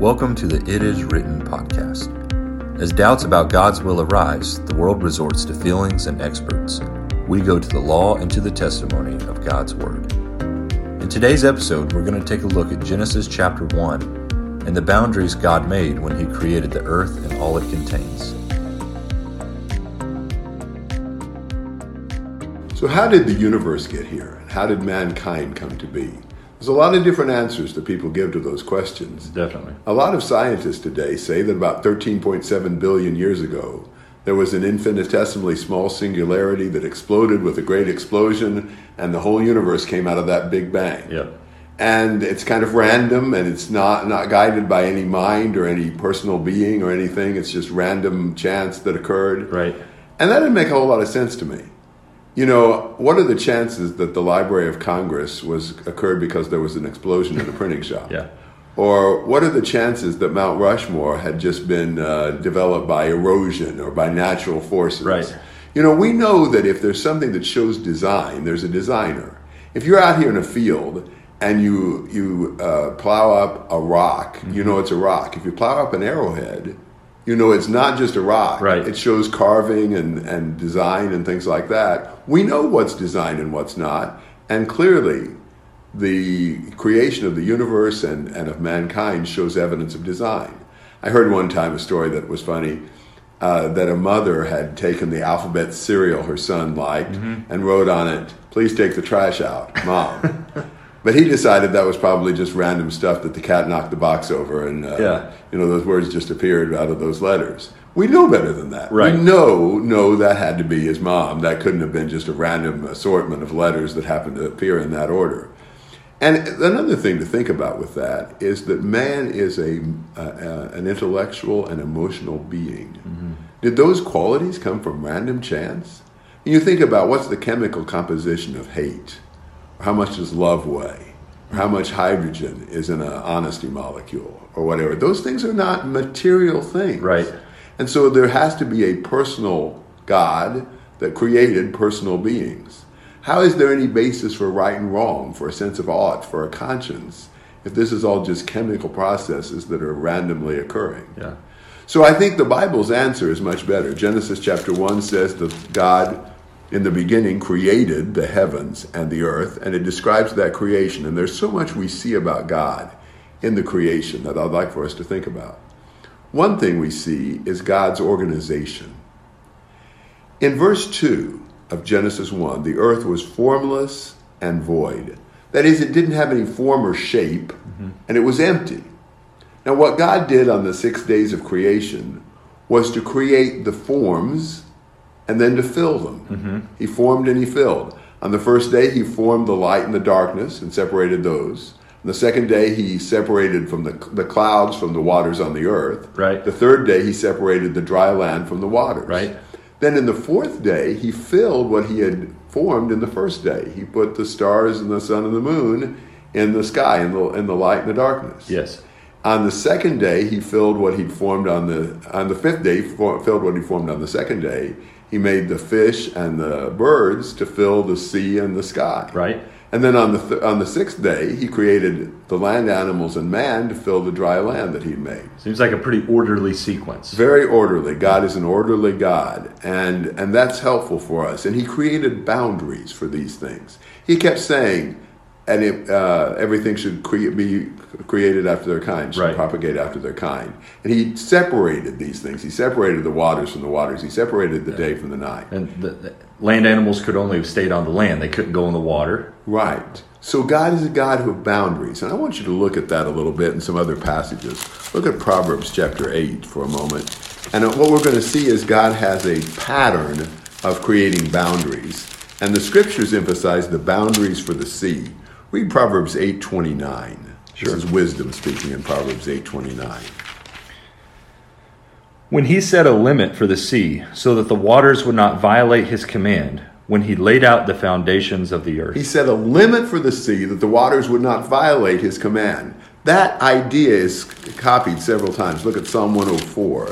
Welcome to the It Is Written podcast. As doubts about God's will arise, the world resorts to feelings and experts. We go to the law and to the testimony of God's Word. In today's episode, we're going to take a look at Genesis chapter 1 and the boundaries God made when He created the earth and all it contains. So, how did the universe get here? And how did mankind come to be? There's a lot of different answers that people give to those questions. Definitely. A lot of scientists today say that about 13.7 billion years ago, there was an infinitesimally small singularity that exploded with a great explosion, and the whole universe came out of that big bang. Yep. And it's kind of random, and it's not, not guided by any mind or any personal being or anything. It's just random chance that occurred. Right. And that didn't make a whole lot of sense to me. You know, what are the chances that the Library of Congress was occurred because there was an explosion in a printing shop? Yeah. Or what are the chances that Mount Rushmore had just been uh, developed by erosion or by natural forces? Right. You know, we know that if there's something that shows design, there's a designer. If you're out here in a field and you you uh, plow up a rock, you know it's a rock. If you plow up an arrowhead, you know it's not just a rock. Right. It shows carving and, and design and things like that. We know what's designed and what's not. And clearly, the creation of the universe and, and of mankind shows evidence of design. I heard one time a story that was funny uh, that a mother had taken the alphabet cereal her son liked and wrote on it, Please take the trash out, mom. but he decided that was probably just random stuff that the cat knocked the box over and, uh, Yeah. you know, those words just appeared out of those letters. We know better than that. Right. We know, no, that had to be his mom. That couldn't have been just a random assortment of letters that happened to appear in that order. And another thing to think about with that is that man is a, uh, uh, an intellectual and emotional being. Did those qualities come from random chance? And you think about what's the chemical composition of hate? How much does love weigh? Or how much hydrogen is in an honesty molecule? Or whatever. Those things are not material things. Right. And so there has to be a personal God that created personal beings. How is there any basis for right and wrong, for a sense of ought, for a conscience, if this is all just chemical processes that are randomly occurring? Yeah. So I think the Bible's answer is much better. Genesis chapter 1 says that God in the beginning created the heavens and the earth, and it describes that creation. And there's so much we see about God in the creation that I'd like for us to think about. One thing we see is God's organization. In verse 2 of Genesis 1, the earth was formless and void. That is, it didn't have any form or shape, mm-hmm. and it was empty. Now, what God did on the six days of creation was to create the forms and then to fill them. Mm-hmm. He formed and he filled. On the first day, he formed the light and the darkness and separated those. On the second day, he separated from the, the clouds from the waters on the earth. Right. The third day, he separated the dry land from the waters. Right. Then in the fourth day, he filled what he had formed in the first day. He put the stars and the sun and the moon in the sky, in the, in the light and the darkness. Yes. On the second day, he filled what he'd formed on the on the fifth day. He filled what he formed on the second day. He made the fish and the birds to fill the sea and the sky. Right. And then on the th- on the sixth day, he created the land animals and man to fill the dry land that he made. Seems like a pretty orderly sequence. Very orderly. God is an orderly God, and and that's helpful for us. And He created boundaries for these things. He kept saying, and it, uh, everything should cre- be created after their kind, should Right. propagate after their kind. And He separated these things. He separated the waters from the waters. He separated the day from the night. And the, the land animals could only have stayed on the land. They couldn't go in the water. Right. So God is a God of boundaries. And I want you to look at that a little bit in some other passages. Look at Proverbs chapter 8 for a moment. And what we're going to see is God has a pattern of creating boundaries. And the scriptures emphasize the boundaries for the sea. Read Proverbs 8:29. Sure. This is wisdom speaking in Proverbs 8:29. When he set a limit for the sea, so that the waters would not violate his command, when he laid out the foundations of the earth. He set a limit for the sea that the waters would not violate his command. That idea is copied several times. Look at Psalm 104.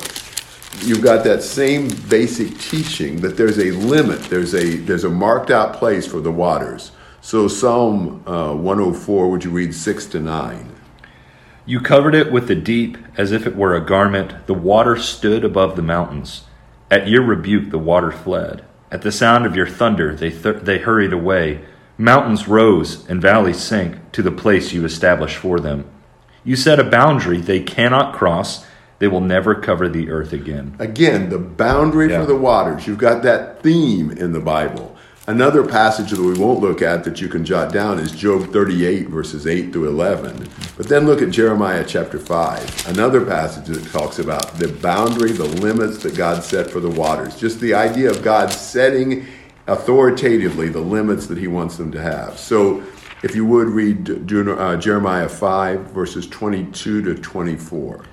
You've got that same basic teaching that there's a limit, there's a, there's a marked out place for the waters. So, Psalm uh, 104, would you read 6 to 9? You covered it with the deep as if it were a garment. The water stood above the mountains. At your rebuke, the water fled. At the sound of your thunder, they, th- they hurried away. Mountains rose and valleys sank to the place you established for them. You set a boundary they cannot cross. They will never cover the earth again. Again, the boundary Yeah. for the waters. You've got that theme in the Bible. Another passage that we won't look at that you can jot down is Job 38, verses 8 through 11. But then look at Jeremiah chapter 5, another passage that talks about the boundary, the limits that God set for the waters. Just the idea of God setting authoritatively the limits that he wants them to have. So if you would read uh, Jeremiah 5, verses 22 to 24.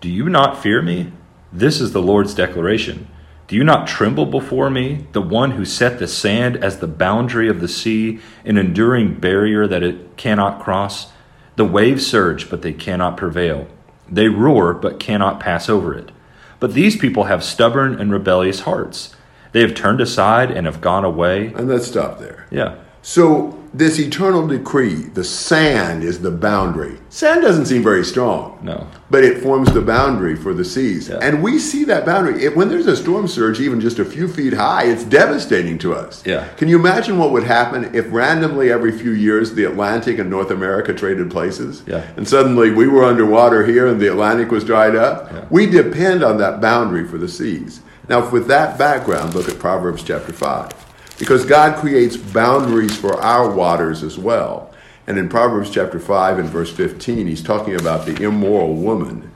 Do you not fear me? This is the Lord's declaration. Do you not tremble before me, the one who set the sand as the boundary of the sea, an enduring barrier that it cannot cross? The waves surge, but they cannot prevail. They roar, but cannot pass over it. But these people have stubborn and rebellious hearts. They have turned aside and have gone away. And let's stop there. Yeah. So, this eternal decree, the sand is the boundary. Sand doesn't seem very strong. No. But it forms the boundary for the seas. Yeah. And we see that boundary. It, when there's a storm surge, even just a few feet high, it's devastating to us. Yeah. Can you imagine what would happen if randomly every few years the Atlantic and North America traded places? Yeah. And suddenly we were underwater here and the Atlantic was dried up? Yeah. We depend on that boundary for the seas. Now, with that background, look at Proverbs chapter 5. Because God creates boundaries for our waters as well. And in Proverbs chapter 5 and verse 15, he's talking about the immoral woman.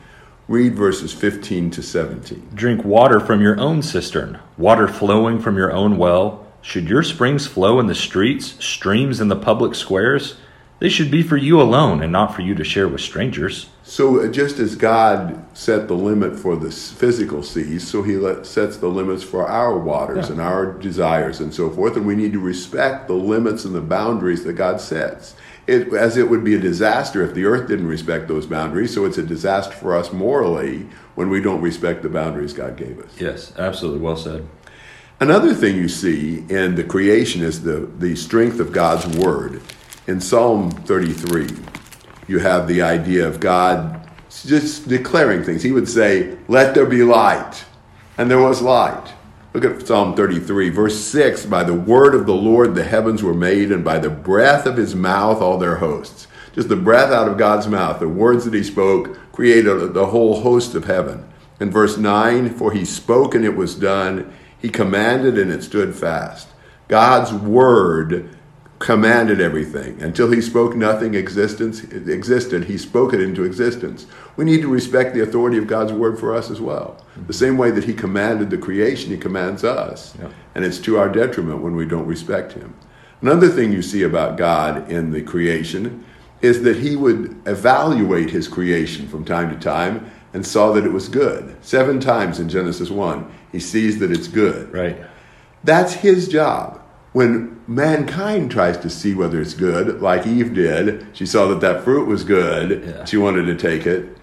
Read verses 15 to 17. Drink water from your own cistern, water flowing from your own well. Should your springs flow in the streets, streams in the public squares? They should be for you alone and not for you to share with strangers. So, uh, just as God set the limit for the physical seas, so He let, sets the limits for our waters Yeah. and our desires and so forth. And we need to respect the limits and the boundaries that God sets. It, as it would be a disaster if the earth didn't respect those boundaries, so it's a disaster for us morally when we don't respect the boundaries God gave us. Yes, absolutely well said. Another thing you see in the creation is the, the strength of God's word. In Psalm 33, you have the idea of God just declaring things. He would say, Let there be light. And there was light. Look at Psalm 33, verse 6 By the word of the Lord the heavens were made, and by the breath of his mouth all their hosts. Just the breath out of God's mouth, the words that he spoke, created the whole host of heaven. In verse 9, For he spoke and it was done, he commanded and it stood fast. God's word commanded everything. Until he spoke, nothing existence existed. He spoke it into existence. We need to respect the authority of God's word for us as well. Mm-hmm. The same way that he commanded the creation, he commands us. Yeah. And it's to our detriment when we don't respect him. Another thing you see about God in the creation is that he would evaluate his creation from time to time and saw that it was good. Seven times in Genesis 1, he sees that it's good. Right. That's his job. When mankind tries to see whether it's good, like Eve did, she saw that that fruit was good. Yeah. She wanted to take it.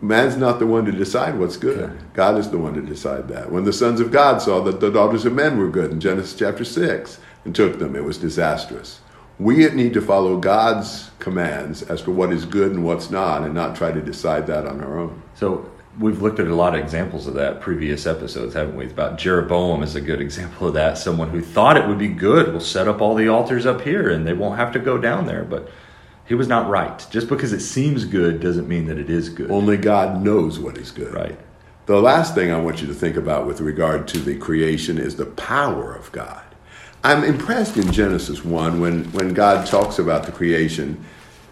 Man's not the one to decide what's good. Yeah. God is the one to decide that. When the sons of God saw that the daughters of men were good in Genesis chapter 6 and took them, it was disastrous. We need to follow God's commands as to what is good and what's not and not try to decide that on our own. So we've looked at a lot of examples of that previous episodes, haven't we? About Jeroboam is a good example of that. Someone who thought it would be good will set up all the altars up here and they won't have to go down there. But he was not right. Just because it seems good doesn't mean that it is good. Only God knows what is good. Right. The last thing I want you to think about with regard to the creation is the power of God. I'm impressed in Genesis 1 when, when God talks about the creation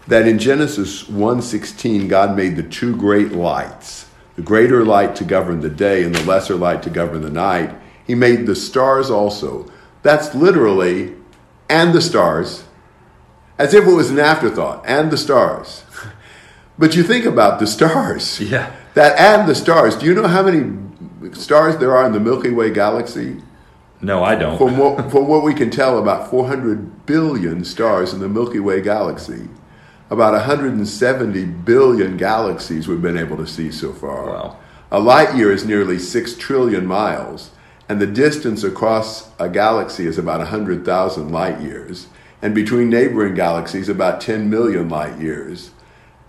that in Genesis 1:16 God made the two great lights, the greater light to govern the day and the lesser light to govern the night. He made the stars also. That's literally and the stars as if it was an afterthought and the stars. But you think about the stars. Yeah. That and the stars. Do you know how many stars there are in the Milky Way galaxy? No, I don't. From what, from what we can tell, about 400 billion stars in the Milky Way galaxy. About 170 billion galaxies we've been able to see so far. Wow. A light year is nearly 6 trillion miles, and the distance across a galaxy is about 100,000 light years, and between neighboring galaxies, about 10 million light years.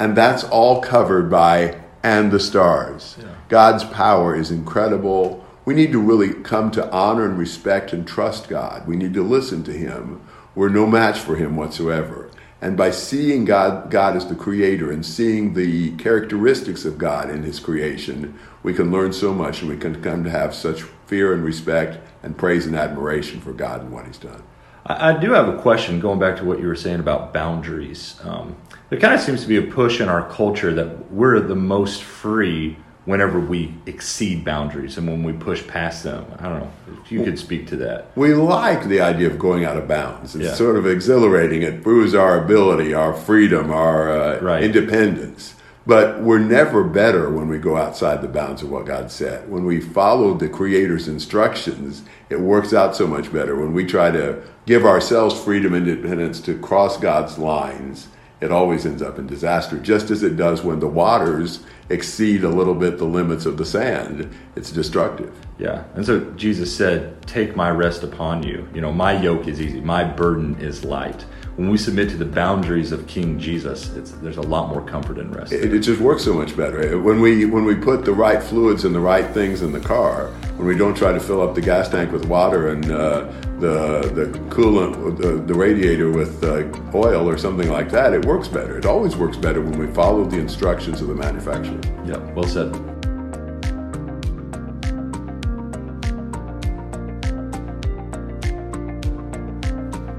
And that's all covered by and the stars. Yeah. God's power is incredible. We need to really come to honor and respect and trust God. We need to listen to Him. We're no match for Him whatsoever. And by seeing God, God as the creator and seeing the characteristics of God in his creation, we can learn so much and we can come to have such fear and respect and praise and admiration for God and what he's done. I, do have a question going back to what you were saying about boundaries. Um, there kind of seems to be a push in our culture that we're the most free whenever we exceed boundaries and when we push past them. I don't know if you could speak to that. We like the idea of going out of bounds. It's Yeah. sort of exhilarating. It proves our ability, our freedom, our uh, Right. independence. But we're never better when we go outside the bounds of what God said. When we follow the Creator's instructions, it works out so much better. When we try to give ourselves freedom and independence to cross God's lines, it always ends up in disaster, just as it does when the waters exceed a little bit the limits of the sand. It's destructive. Yeah. And so Jesus said, Take my rest upon you. You know, my yoke is easy, my burden is light. When we submit to the boundaries of King Jesus, it's, there's a lot more comfort and rest. it, it just works so much better when we when we put the right fluids and the right things in the car when we don't try to fill up the gas tank with water and uh, the the coolant the, the radiator with uh, oil or something like that it works better it always works better when we follow the instructions of the manufacturer yeah, well said.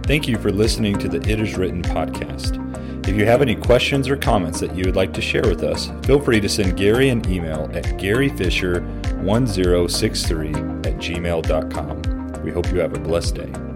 Thank you for listening to the It Is Written podcast. If you have any questions or comments that you would like to share with us, feel free to send Gary an email at garyfisher1063 at gmail.com. We hope you have a blessed day.